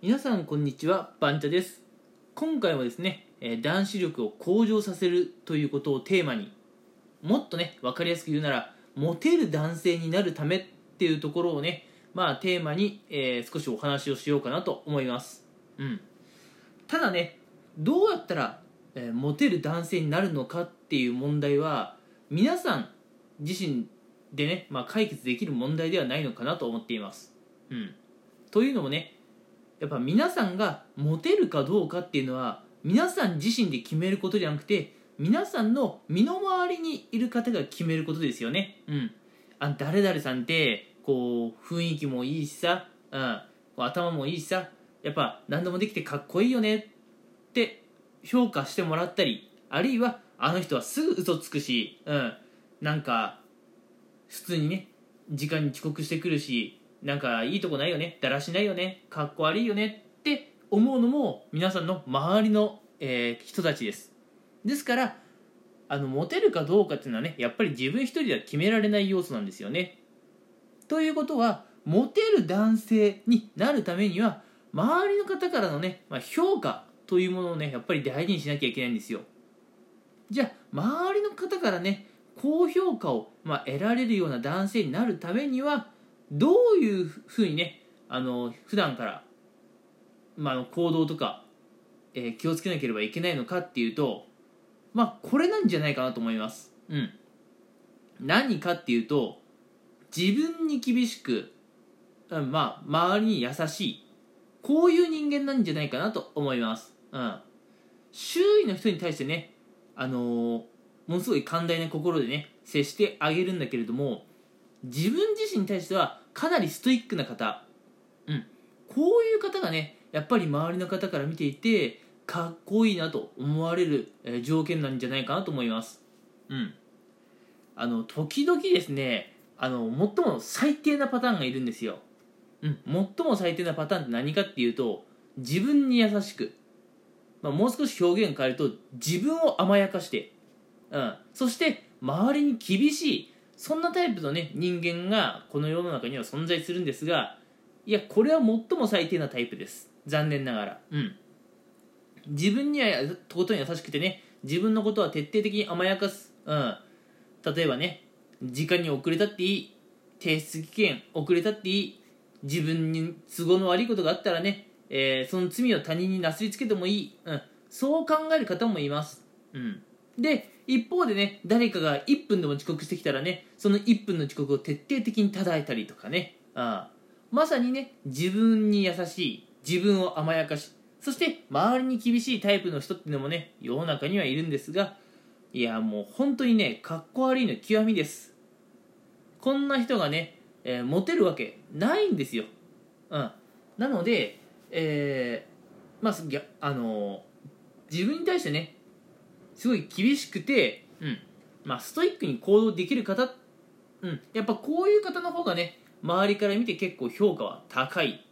皆さんこんにちはバンチャです。今回はですね男子力を向上させるということをテーマにもっとね分かりやすく言うならモテる男性になるためっていうところをねまあテーマに、えー少しお話をしようかなと思います。うん。ただねどうやったら、えーモテる男性になるのかっていう問題は皆さん自身でね、まあ、解決できる問題ではないのかなと思っています。うん。というのもねやっぱ皆さんがモテるかどうかっていうのは皆さん自身で決めることじゃなくて皆さんの身の回りにいる方が決めることですよね。うん。あ誰々さんってこう雰囲気もいいしさ、うん、頭もいいしさやっぱ何でもできてかっこいいよねって評価してもらったりあるいはあの人はすぐ嘘つくし、うん、なんか普通にね時間に遅刻してくるしなんかいいとこないよねだらしないよねかっこ悪いよねって思うのも皆さんの周りの、えー人たちです。ですからあのモテるかどうかっていうのはねやっぱり自分一人では決められない要素なんですよね。ということはモテる男性になるためには周りの方からのね、まあ、評価というものをねやっぱり大事にしなきゃいけないんですよ。じゃあ周りの方からね高評価を、まあ、得られるような男性になるためにはどういうふうにねあの普段から、まあ、行動とか、えー気をつけなければいけないのかっていうとまあこれなんじゃないかなと思います。うん。何かっていうと自分に厳しく、うんまあ周りに優しいこういう人間なんじゃないかなと思います。うん。周囲の人に対してねあのーものすごい寛大な心でね接してあげるんだけれども自分自身に対してはかなりストイックな方。うん。こういう方がねやっぱり周りの方から見ていてかっこいいなと思われる、えー条件なんじゃないかなと思います。うん。あの時々ですねあの最も最低なパターンがいるんですよ。うん。最も最低なパターンって何かっていうと自分に優しく、まあ、もう少し表現を変えると自分を甘やかしてうん、そして周りに厳しいそんなタイプのね人間がこの世の中には存在するんですがいやこれは最も最低なタイプです。残念ながら。うん。自分にはやとことん優しくてね自分のことは徹底的に甘やかす。うん。例えばね時間に遅れたっていい。提出期限遅れたっていい。自分に都合の悪いことがあったらね、えーその罪を他人になすりつけてもいい、うん、そう考える方もいます、うん、で一方でね誰かが1分でも遅刻してきたらねその1分の遅刻を徹底的に叩いたりとかね。あまさにね自分に優しい自分を甘やかしそして周りに厳しいタイプの人っていうのもね世の中にはいるんですがいやもう本当にねかっこ悪いの極みです。こんな人がね、えーモテるわけないんですよ、うん、なので、えーまああのー自分に対してねすごい厳しくて、うん。まあ、ストイックに行動できる方、うん、やっぱこういう方の方がね周りから見て結構評価は高い。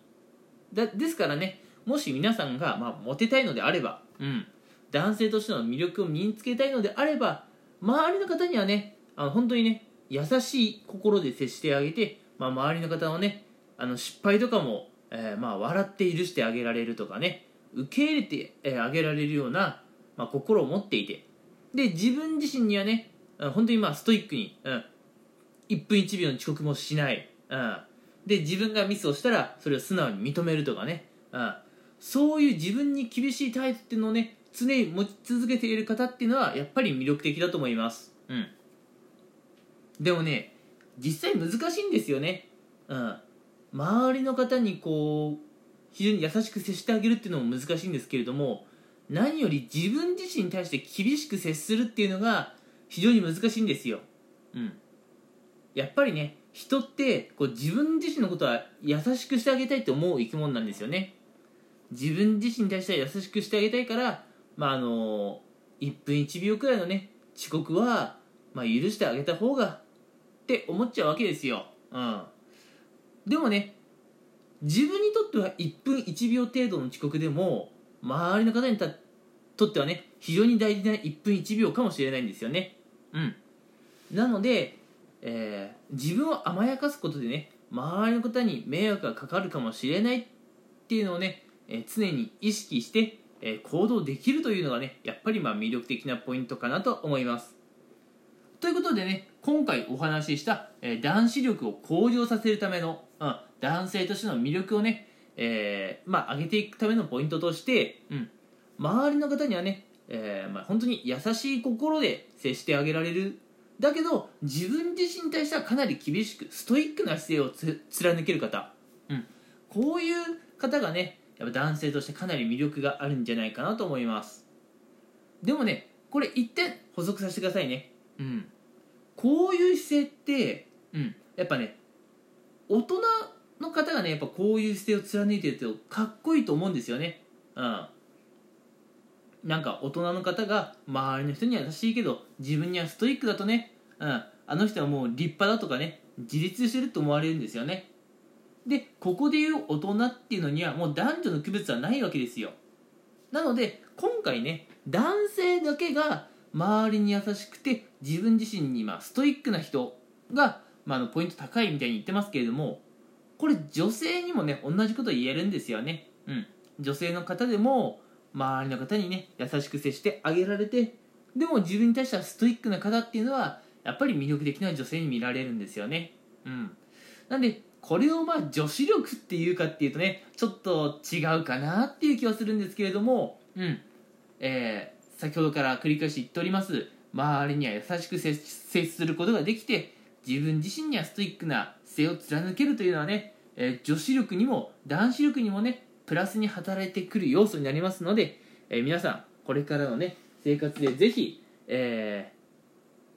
だですからねもし皆さんが、まあ、モテたいのであれば、うん、男性としての魅力を身につけたいのであれば周りの方にはねあの本当にね優しい心で接してあげて、まあ、周りの方のねあの失敗とかも、えーまあ、笑って許してあげられるとかね受け入れてえーあげられるような、まあ、心を持っていて。で自分自身にはねうん本当にまあストイックに、うん、1分1秒の遅刻もしない、うん、で自分がミスをしたらそれを素直に認めるとかね、うん、そういう自分に厳しいタイプっていうのをね常に持ち続けている方っていうのはやっぱり魅力的だと思います、うん、でもね実際難しいんですよね、うん、周りの方にこう非常に優しく接してあげるっていうのも難しいんですけれども何より自分自身に対して厳しく接するっていうのが非常に難しいんですよ、うん、やっぱりね人ってこう自分自身のことは優しくしてあげたいって思う生き物なんですよね。自分自身に対しては優しくしてあげたいからまああの1分1秒くらいのね遅刻は、まあ、許してあげた方がって思っちゃうわけですよ、うん、でもね自分にとっては1分1秒程度の遅刻でも周りの方にとってはね非常に大事な1分1秒かもしれないんですよね。うん。なので、えー自分を甘やかすことでね周りの方に迷惑がかかるかもしれないっていうのをねえー常に意識して、えー行動できるというのがねやっぱりまあ魅力的なポイントかなと思います。ということでね今回お話しした、えー男子力を向上させるための、うん、男性としての魅力をね、えーまあ、上げていくためのポイントとして、うん、周りの方にはね、えーまあ、本当に優しい心で接してあげられる。だけど自分自身に対してはかなり厳しくストイックな姿勢をつ貫ける方、うん、こういう方がねやっぱ男性としてかなり魅力があるんじゃないかなと思います。でもねこれ一点補足させてくださいね。うん。こういう姿勢って、うん、やっぱね大人の方がねやっぱこういう姿勢を貫いてるとかっこいいと思うんですよね。うん。なんか大人の方が周りの人には優しいけど自分にはストイックだとね、うん、あの人はもう立派だとかね自立してると思われるんですよね。でここでいう大人っていうのにはもう男女の区別はないわけですよ。なので今回ね男性だけが周りに優しくて自分自身にまあストイックな人が、ま、あのポイント高いみたいに言ってますけれどもこれ女性にもね同じこと言えるんですよね。うん。女性の方でも周りの方にね優しく接してあげられてでも自分に対してはストイックな方っていうのはやっぱり魅力的な女性に見られるんですよね。うん。なんでこれをまあ女子力っていうかっていうとねちょっと違うかなっていう気はするんですけれどもうん。えー先ほどから繰り返し言っております。周りには優しく接接することができて自分自身にはストイックな姿勢を貫けるというのはね、え女子力にも男子力にもねプラスに働いてくる要素になりますので、え皆さんこれからのね生活でぜひ、えー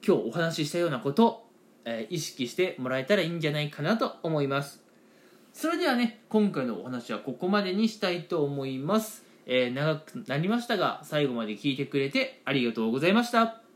今日お話ししたようなことを、えー意識してもらえたらいいんじゃないかなと思います。それではね今回のお話はここまでにしたいと思います、えー長くなりましたが最後まで聞いてくれてありがとうございました。